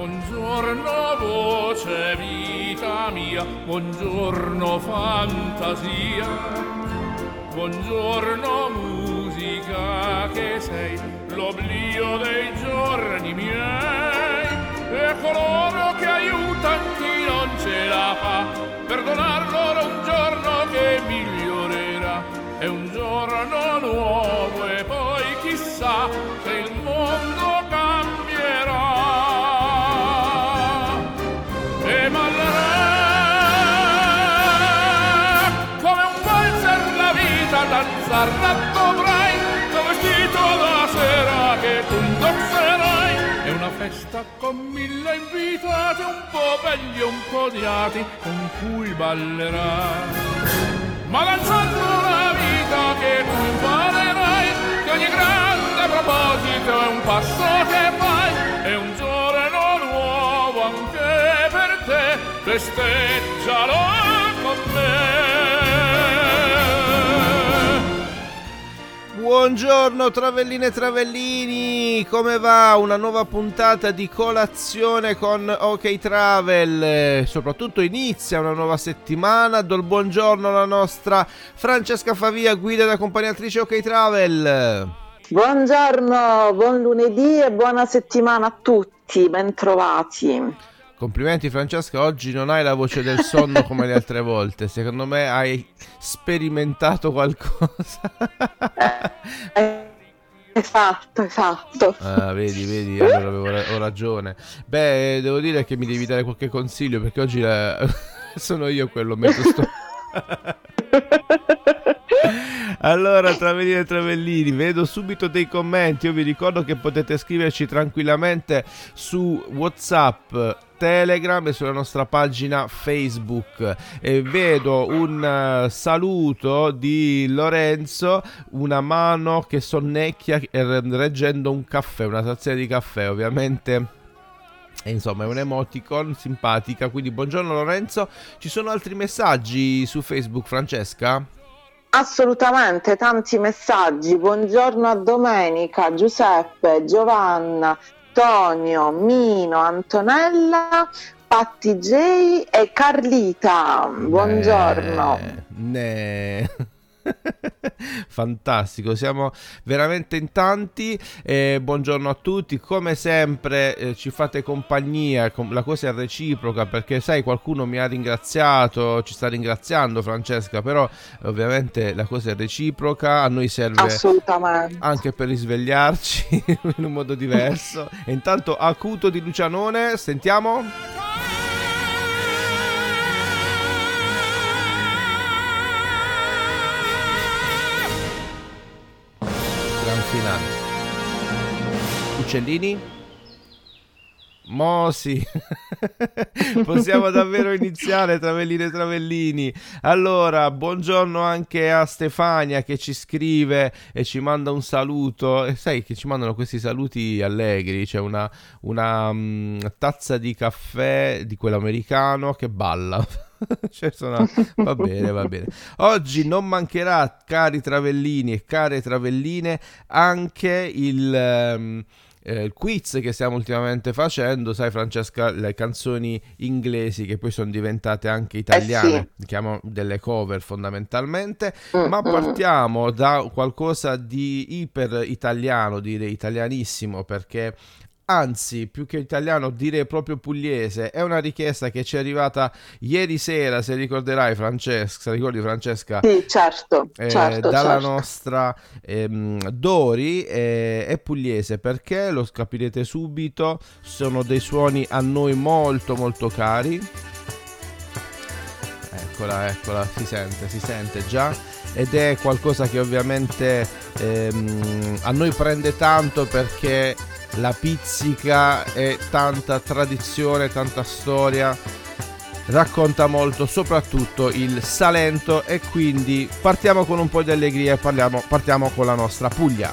Buongiorno voce vita mia, buongiorno fantasia, buongiorno musica che sei. L'oblio dei giorni miei. E coloro che aiutano chi non ce la fa, perdonar loro un giorno che migliorerà, è un giorno nuovo e poi chissà sarà dovrai tuo vestito da sera che tu indosserai. È una festa con mille invitati un po' belli un po' odiati con cui ballerai. Ma lanciando la vita che tu imparerai che ogni grande proposito è un passo che fai è un giorno nuovo anche per te festeggialo con me Buongiorno Travelline e Travellini, come va? Una nuova puntata di colazione con OK Travel, soprattutto inizia una nuova settimana, do il buongiorno alla nostra Francesca Favia, guida ed accompagnatrice OK Travel. Buongiorno, buon lunedì e buona settimana a tutti, bentrovati. Complimenti Francesca, oggi non hai la voce del sonno come le altre volte, secondo me hai sperimentato qualcosa. eh, esatto, esatto. Ah, vedi, vedi, allora avevo, ho ragione. Beh, devo dire che mi devi dare qualche consiglio perché oggi la... sono io quello metto sto... allora, Travellini e Travellini, vedo subito dei commenti. Io vi ricordo che potete scriverci tranquillamente su WhatsApp Telegram e sulla nostra pagina Facebook. E vedo un uh, saluto di Lorenzo, una mano che sonnecchia reggendo un caffè, una tazzina di caffè, ovviamente. Insomma è un emoticon simpatica, quindi buongiorno Lorenzo. Ci sono altri messaggi su Facebook, Francesca? Assolutamente, tanti messaggi. Buongiorno a Domenica, Giuseppe, Giovanna, Antonio, Mino, Antonella, Patti J e Carlita. Buongiorno. Ne, ne. Fantastico, siamo veramente in tanti. Eh, buongiorno a tutti, come sempre eh, ci fate compagnia, la cosa è reciproca perché sai qualcuno mi ha ringraziato, ci sta ringraziando Francesca, però ovviamente la cosa è reciproca, a noi serve anche per risvegliarci in un modo diverso. E intanto acuto di Lucianone, sentiamo. Finale. Uccellini? Mosi, possiamo davvero iniziare Travellini e Travellini. Allora, buongiorno anche a Stefania che ci scrive e ci manda un saluto. E sai che ci mandano questi saluti allegri. C'è una, una um, tazza di caffè di quello americano che balla. cioè sono... va bene, va bene. Oggi non mancherà, cari travellini e care travelline, anche il... Um, eh, il quiz che stiamo ultimamente facendo, sai Francesca, le canzoni inglesi che poi sono diventate anche italiane, eh sì. chiamo delle cover fondamentalmente, mm, ma mm. partiamo da qualcosa di iper italiano, direi italianissimo, perché anzi più che italiano direi proprio pugliese è una richiesta che ci è arrivata ieri sera se ricorderai Francesca ricordi Francesca? Sì certo, eh, certo dalla certo. nostra ehm, Dori eh, è pugliese. Perché? Lo capirete subito. Sono dei suoni a noi molto molto cari. Eccola eccola si sente si sente già. Ed è qualcosa che ovviamente ehm, a noi prende tanto perché la pizzica e tanta tradizione, tanta storia. Racconta molto soprattutto il Salento e quindi partiamo con un po' di allegria e parliamo, partiamo con la nostra Puglia.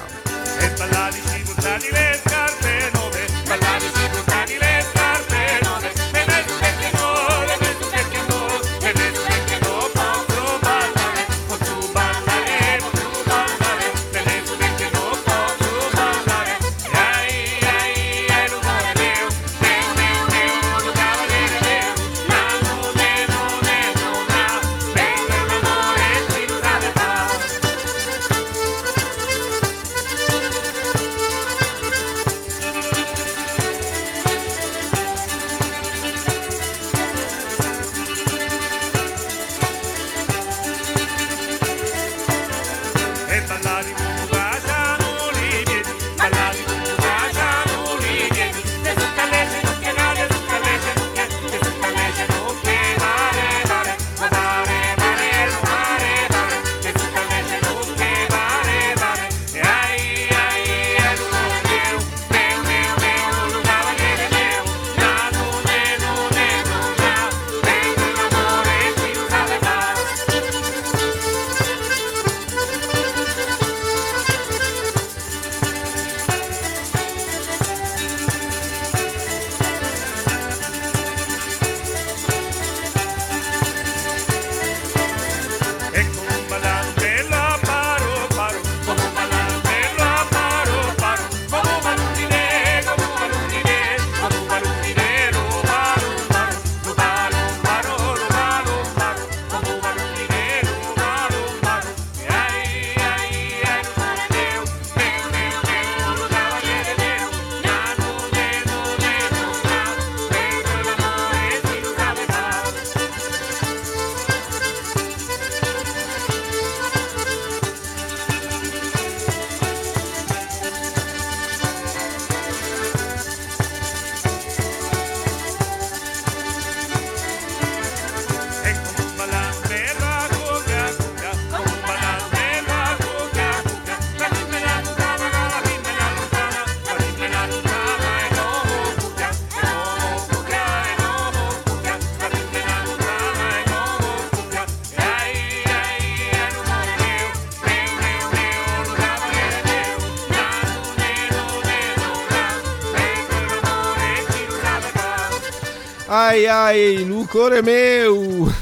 Ai ai, Lucore meu!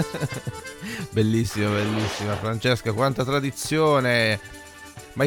bellissima, bellissima. Francesca, quanta tradizione!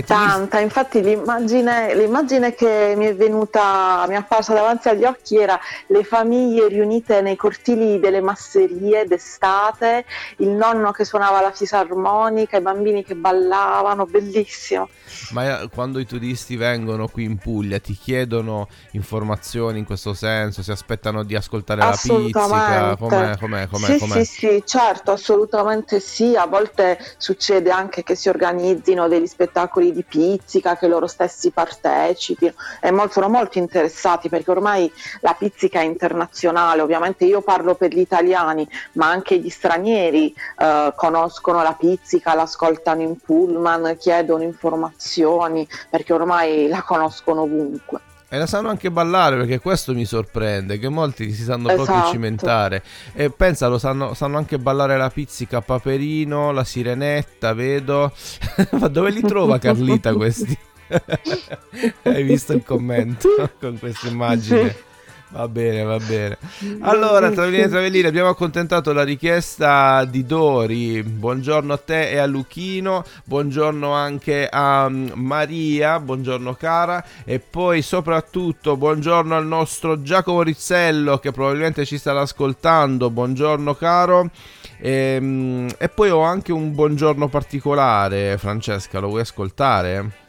Tanta, infatti l'immagine, l'immagine, che mi è venuta, mi è apparsa davanti agli occhi era le famiglie riunite nei cortili delle masserie d'estate, il nonno che suonava la fisarmonica, i bambini che ballavano, bellissimo. Ma eh, quando i turisti vengono qui in Puglia ti chiedono informazioni in questo senso, si aspettano di ascoltare la pizzica, com'è, com'è, com'è, sì, com'è? Sì, sì, certo, assolutamente sì, a volte succede anche che si organizzino degli spettacoli spettacoli di pizzica che loro stessi partecipino e molto, sono molto interessati perché ormai la pizzica è internazionale, ovviamente io parlo per gli italiani, ma anche gli stranieri eh, conoscono la pizzica, l'ascoltano in pullman, chiedono informazioni perché ormai la conoscono ovunque. E la sanno anche ballare perché questo mi sorprende, che molti si sanno esatto. proprio cimentare. E pensa, lo sanno, sanno, anche ballare la pizzica Paperino, la sirenetta, vedo. Ma dove li trova Carlita questi? Hai visto il commento con questa immagine? Va bene, va bene. Allora, Travellini e Travellini, abbiamo accontentato la richiesta di Dori. Buongiorno a te e a Luchino. Buongiorno anche a mm, Maria. Buongiorno cara. E poi soprattutto buongiorno al nostro Giacomo Rizzello che probabilmente ci starà ascoltando. Buongiorno caro. E, ehm, e poi ho anche un buongiorno particolare, Francesca, lo vuoi ascoltare?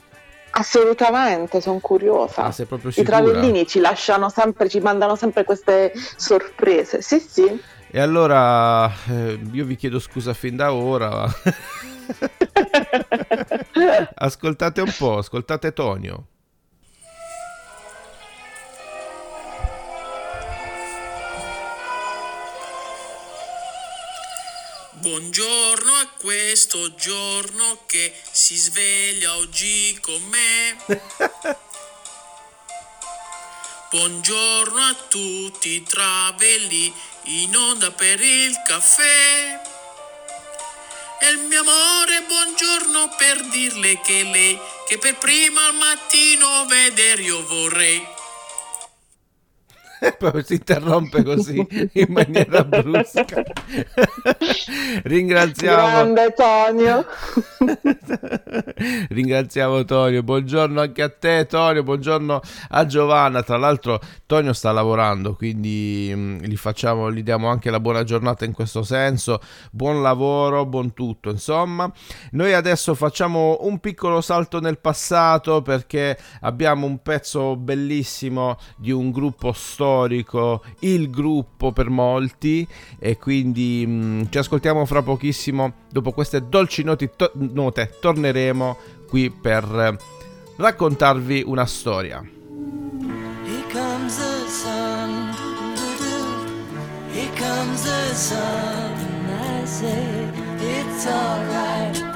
Assolutamente, sono curiosa. Ah, I travellini ci lasciano sempre, ci mandano sempre queste sorprese. Sì, sì. E allora eh, io vi chiedo scusa fin da ora. ascoltate un po', ascoltate Tonio. Buongiorno a questo giorno che si sveglia oggi con me. Buongiorno a tutti i travelli in onda per il caffè. E il mio amore, buongiorno per dirle che lei, che per prima al mattino vedere io vorrei. poi si interrompe così in maniera brusca. Ringraziamo. Grande Tonio. Ringraziamo Tonio. Buongiorno anche a te, Tonio. Buongiorno a Giovanna. Tra l'altro, Tonio sta lavorando, quindi mh, mm, gli facciamo, gli diamo anche la buona giornata in questo senso. Buon lavoro, buon tutto. Insomma, noi adesso facciamo un piccolo salto nel passato perché abbiamo un pezzo bellissimo di un gruppo storico storico, il gruppo per molti e quindi mh, mm, ci ascoltiamo fra pochissimo. Dopo queste dolci noti to- note torneremo qui per raccontarvi una storia. Here comes the sun, sun, I say it's alright.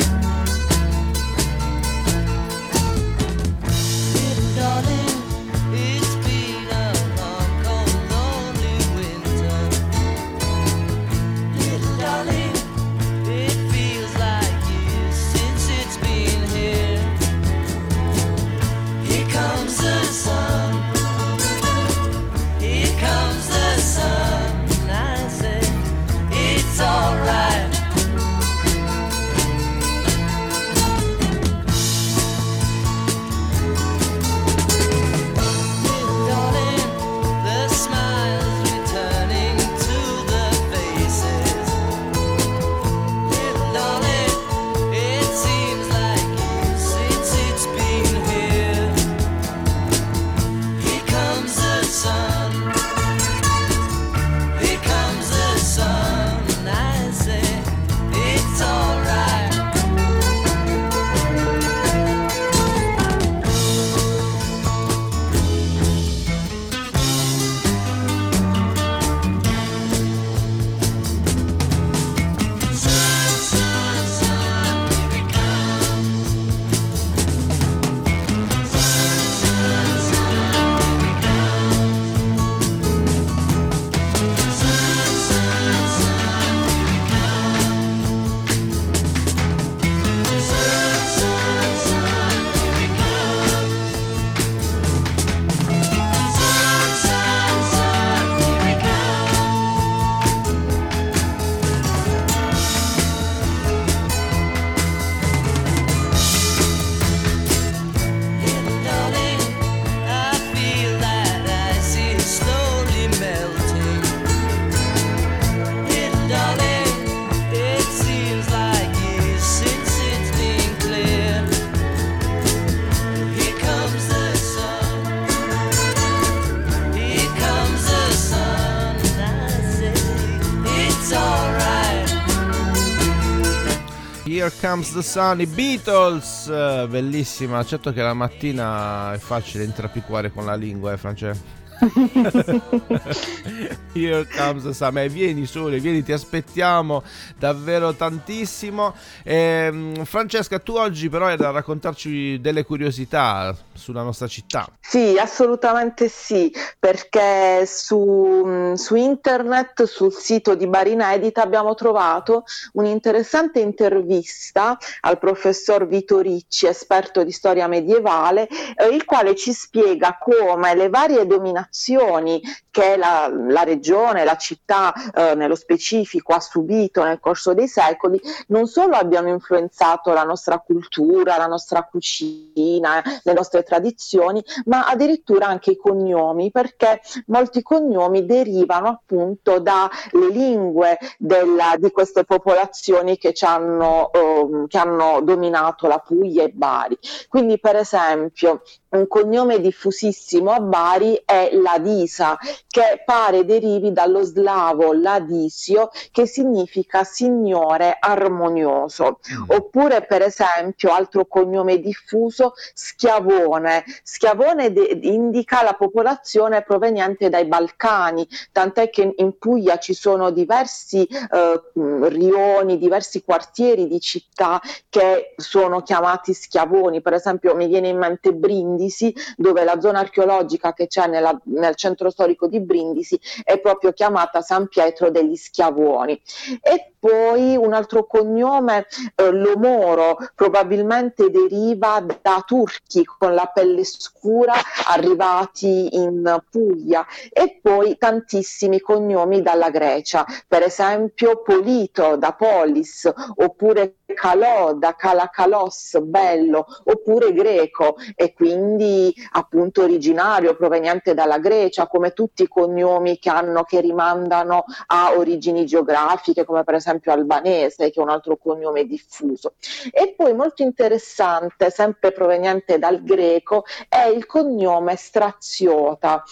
Here Comes the Sun, i Beatles, bellissima, certo che la mattina è facile intrapiquare con la lingua, eh Francesco? Here comes summer. Vieni Sole, vieni, ti aspettiamo davvero tantissimo. Eh, Francesca, tu oggi però hai da raccontarci delle curiosità sulla nostra città. Sì, assolutamente sì, perché su, su internet, sul sito di Barinedita, abbiamo trovato un'interessante intervista al professor Vito Ricci, esperto di storia medievale, eh, il quale ci spiega come le varie dominazioni azioni che la, la regione, la città eh, nello specifico ha subito nel corso dei secoli, non solo abbiano influenzato la nostra cultura, la nostra cucina, le nostre tradizioni, ma addirittura anche i cognomi, perché molti cognomi derivano appunto dalle lingue della, di queste popolazioni che, hanno, eh, che hanno dominato la Puglia e Bari. Quindi per esempio un cognome diffusissimo a Bari è Ladisa, che pare derivi dallo slavo ladisio, che significa signore armonioso. Mm. Oppure, per esempio, altro cognome diffuso, Schiavone. Schiavone de- indica la popolazione proveniente dai Balcani, tant'è che in Puglia ci sono diversi eh, rioni, diversi quartieri di città che sono chiamati Schiavoni. Per esempio, mi viene in mente Brindisi Brindisi, dove la zona archeologica che c'è nella, nel centro storico di Brindisi è proprio chiamata San Pietro degli Schiavoni. E poi un altro cognome, eh, Lomoro, probabilmente deriva da turchi con la pelle scura arrivati in Puglia e poi tantissimi cognomi dalla Grecia, per esempio Polito da Polis oppure Calò da Calakalos, bello, oppure greco e quindi appunto originario proveniente dalla Grecia, come tutti i cognomi che hanno che rimandano a origini geografiche, come per esempio albanese, che è un altro cognome diffuso. E poi molto interessante, sempre proveniente dal greco, è il cognome Straziota,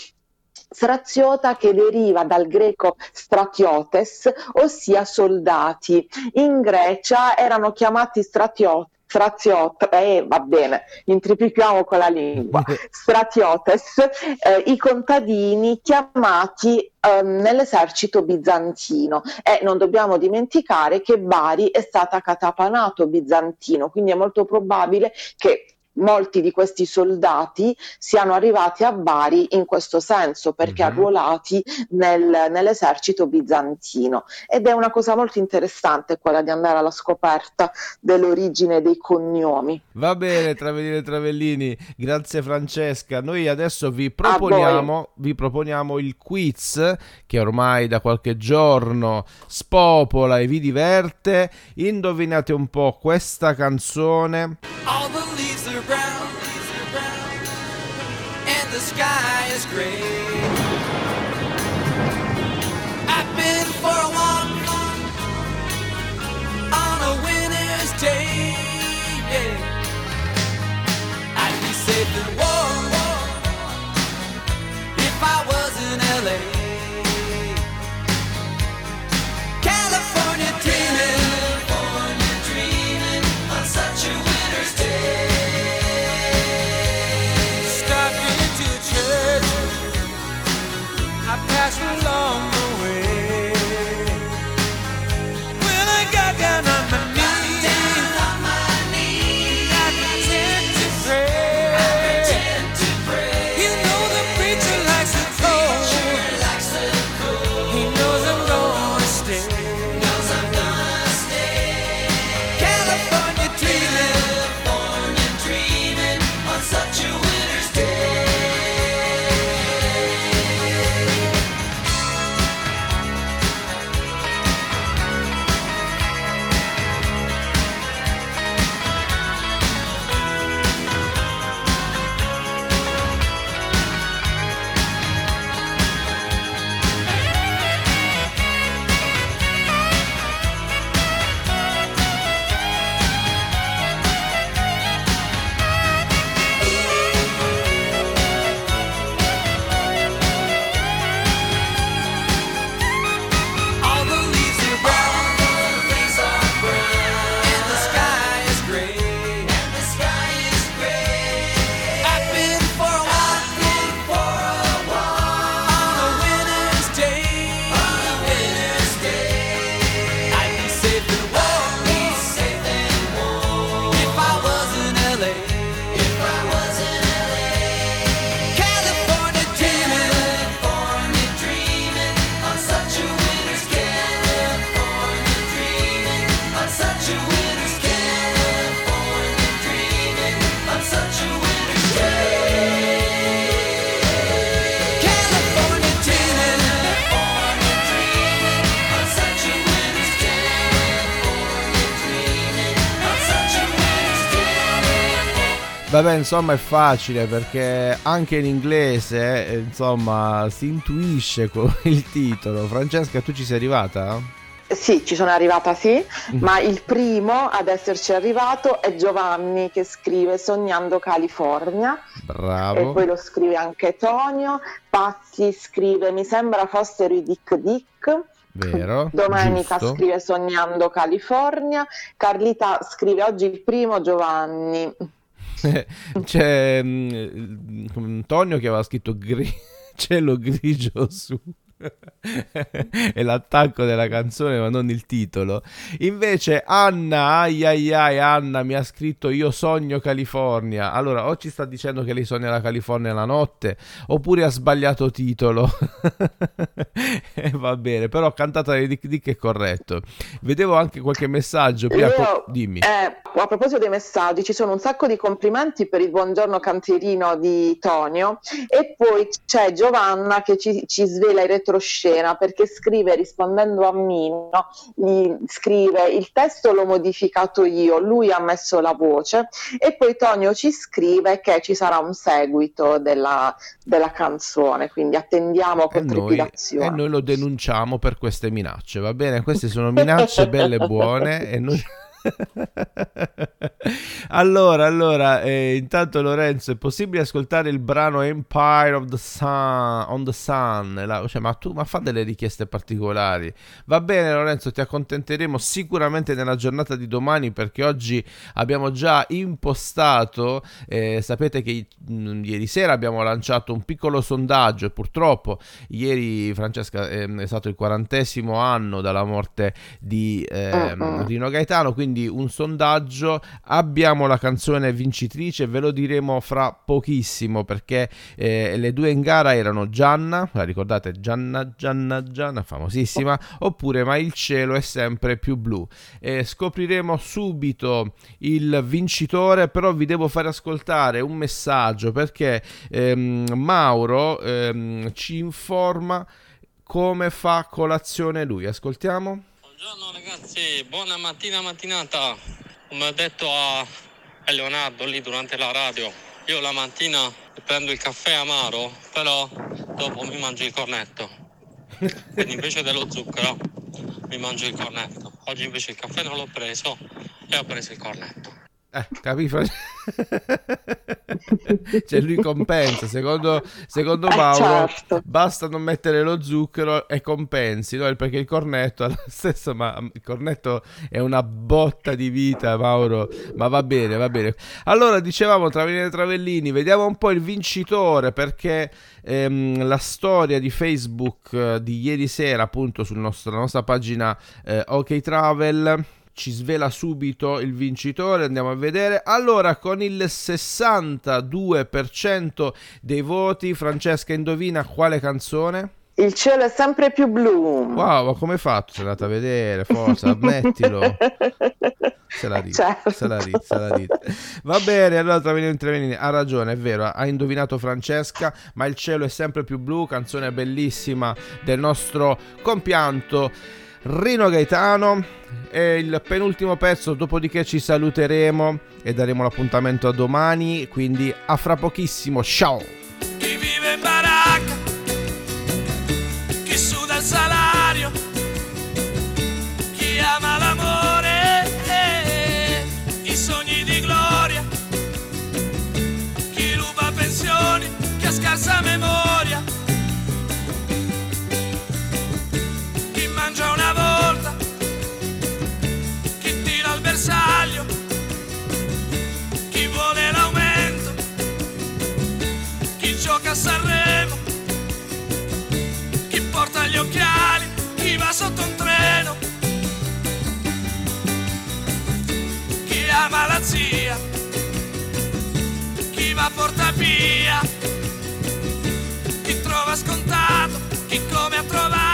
Straziota che deriva dal greco stratiotes, ossia soldati. In Grecia erano chiamati stratiotes straziote, eh, va bene, intripichiamo con la lingua, stratiotes, eh, i contadini chiamati Um, nell'esercito bizantino e non dobbiamo dimenticare che Bari è stata catapanato bizantino, quindi è molto probabile che molti di questi soldati siano arrivati a Bari in questo senso perché mm-hmm. arruolati nel, nell'esercito bizantino ed è una cosa molto interessante quella di andare alla scoperta dell'origine dei cognomi. Va bene Travellini e Travellini, grazie Francesca. Noi adesso vi proponiamo, vi proponiamo il quiz che ormai da qualche giorno spopola e vi diverte. Indovinate un po' questa canzone. All the leaves sky is gray. I've been for a walk on a winter's day. Yeah. I'd be safe and warm if I was in LA. Insomma, è facile perché anche in inglese, eh, insomma, si intuisce con il titolo. Francesca, tu ci sei arrivata? Sì, ci sono arrivata sì, mm. ma il primo ad esserci arrivato è Giovanni che scrive Sognando California. Bravo. E poi lo scrive anche Tonio. Pazzi scrive Mi sembra fossero i Dick Dick. Vero. Domenica giusto. scrive Sognando California. Carlita scrive oggi il primo Giovanni. C'è um, Antonio che aveva scritto gri- cielo grigio su è l'attacco della canzone ma non il titolo. Invece Anna ai ai ai Anna mi ha scritto io sogno California allora o ci sta dicendo che lei sogna la California la notte oppure ha sbagliato titolo. Eh, va bene però cantata di Dick Dick è corretto. Vedevo anche qualche messaggio Io, po- dimmi. eh, a proposito dei messaggi ci sono un sacco di complimenti per il buongiorno canterino di Tonio e poi c'è Giovanna che ci, ci svela i retro retroscena perché scrive rispondendo a Mino, gli scrive il testo l'ho modificato io, lui ha messo la voce e poi Tonio ci scrive che ci sarà un seguito della, della canzone, quindi attendiamo con e trepidazione. Noi, e noi lo denunciamo per queste minacce, va bene? Queste sono minacce belle e buone e noi... allora, allora, eh, intanto Lorenzo, è possibile ascoltare il brano Empire of the Sun on the Sun? La, cioè, ma tu ma fa delle richieste particolari. Va bene, Lorenzo, ti accontenteremo sicuramente nella giornata di domani perché oggi abbiamo già impostato. Eh, sapete che mh, mm, ieri sera abbiamo lanciato un piccolo sondaggio e purtroppo ieri, Francesca, eh, è stato il quarantesimo anno dalla morte di uh-huh. Rino Gaetano. Quindi quindi un sondaggio. Abbiamo la canzone vincitrice, ve lo diremo fra pochissimo perché eh, le due in gara erano Gianna, la ricordate Gianna, Gianna, Gianna, famosissima, oppure Ma il cielo è sempre più blu. Eh, scopriremo subito il vincitore, però vi devo fare ascoltare un messaggio perché ehm, Mauro ehm, ci informa come fa colazione lui. Ascoltiamo. Buongiorno ragazzi, buona mattina mattinata. Come ho detto a Leonardo lì durante la radio, io la mattina prendo il caffè amaro, però dopo mi mangio il cornetto. Quindi invece dello zucchero mi mangio il cornetto. Oggi invece il caffè non l'ho preso e ho preso il cornetto. Eh, capisci? cioè lui compensa, secondo, secondo eh, Mauro certo. basta non mettere lo zucchero e compensi, no? perché il cornetto è lo stesso, ma il cornetto è una botta di vita Mauro, ma va bene, va bene. Allora dicevamo Travellini e Travellini, vediamo un po' il vincitore perché ehm, la storia di Facebook eh, di ieri sera appunto sulla nostra, nostra pagina eh, OK Travel ci svela subito il vincitore, andiamo a vedere. Allora, con il 62% dei voti, Francesca indovina quale canzone? Il cielo è sempre più blu. Wow, ma come hai fatto? Sei andata a vedere, forza, ammettilo. Se la ride, certo. se la ride, se la ride. Va bene, allora Travenino Intervenini ha ragione, è vero, ha indovinato Francesca, ma il cielo è sempre più blu, canzone bellissima del nostro compianto Rino Gaetano è il penultimo pezzo, dopodiché ci saluteremo e daremo l'appuntamento a domani, quindi a fra pochissimo, ciao! Chi vive in baracca, chi suda il salario, chi ama l'amore, i sogni di gloria, chi ruba pensioni, chi ha scarsa memoria va porta via, chi trova scontato, chi come ha trovato.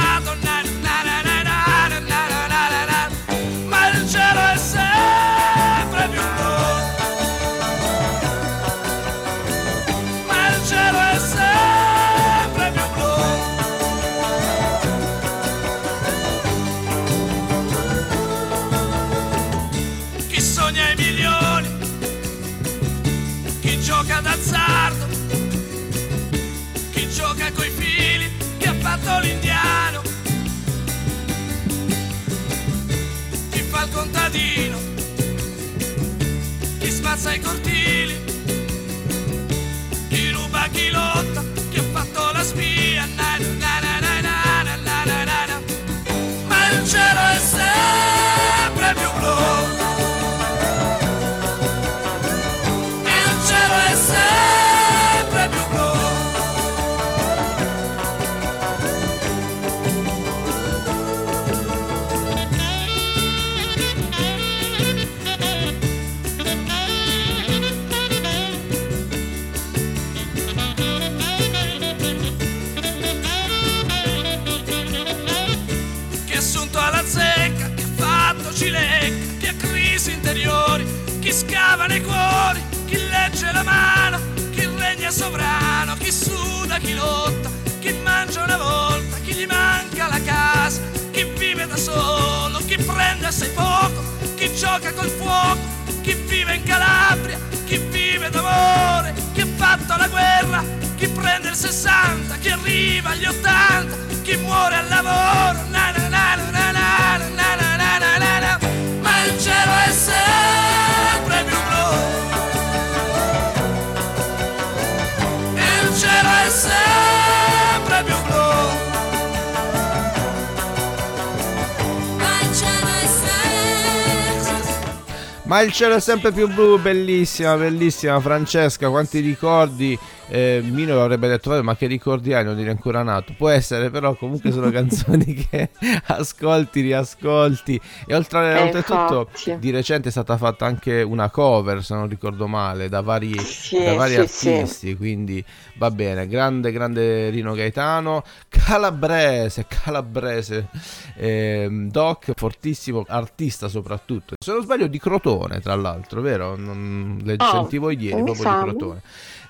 Fatto l'indiano, chi fa il contadino, chi spazza i cortili, solo, chi prende assai poco, chi gioca col fuoco, chi vive in Calabria, chi vive d'amore, chi ha fatto la guerra, chi prende il 60, chi arriva agli 80, chi muore al lavoro, na na na na na na na na na na na ma il cielo è sempre Ma il cielo è sempre più blu, bellissima, bellissima Francesca, quanti ricordi. Eh, Mino avrebbe detto, "Vabbè, ma che ricordi hai? Non eri ancora nato. Può essere, però comunque sono canzoni che ascolti, riascolti. E oltre, Eh, oltretutto, infatti. di recente è stata fatta anche una cover, se non ricordo male, da vari, Sì, da vari sì, sì. artisti. Quindi va bene, grande, grande Rino Gaetano. Calabrese, calabrese. Ehm, Doc, fortissimo artista soprattutto. Se non sbaglio di Crotone, tra l'altro, vero? Non, le Oh, sentivo ieri proprio sa. di Crotone.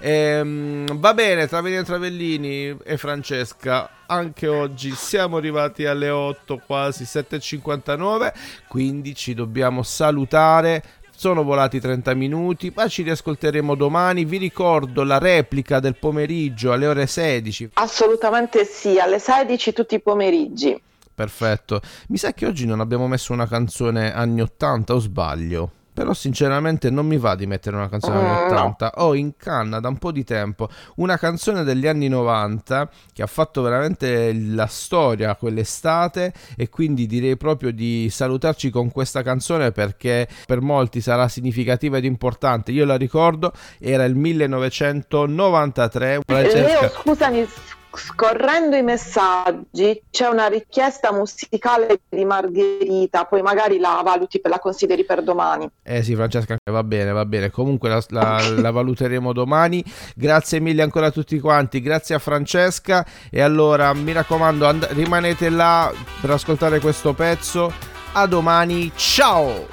Ehm, va bene, Travellini e Travellini e Francesca, anche oggi siamo arrivati alle 8, quasi 7.59, quindi ci dobbiamo salutare. Sono volati 30 minuti, ma ci riascolteremo domani. Vi ricordo la replica del pomeriggio alle ore 16. Assolutamente sì, alle 16 tutti i pomeriggi. Perfetto. Mi sa che oggi non abbiamo messo una canzone anni 80 o sbaglio? Però sinceramente non mi va di mettere una canzone Mm, no. 80. Ho in canna da un po' di tempo una canzone degli anni 90 che ha fatto veramente la storia quell'estate e quindi direi proprio di salutarci con questa canzone perché per molti sarà significativa ed importante. Io la ricordo, era il 1993. Francesca. Leo, scusami, s- scorrendo i messaggi c'è una richiesta musicale di Margherita, poi magari la valuti, la consideri per domani. Eh sì, Francesca, va bene, va bene. Comunque la, la- la valuteremo domani. Grazie mille ancora a tutti quanti. Grazie a Francesca. E allora, mi raccomando, and- rimanete là per ascoltare questo pezzo. A domani, ciao!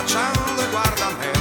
Abbracciando e guarda me.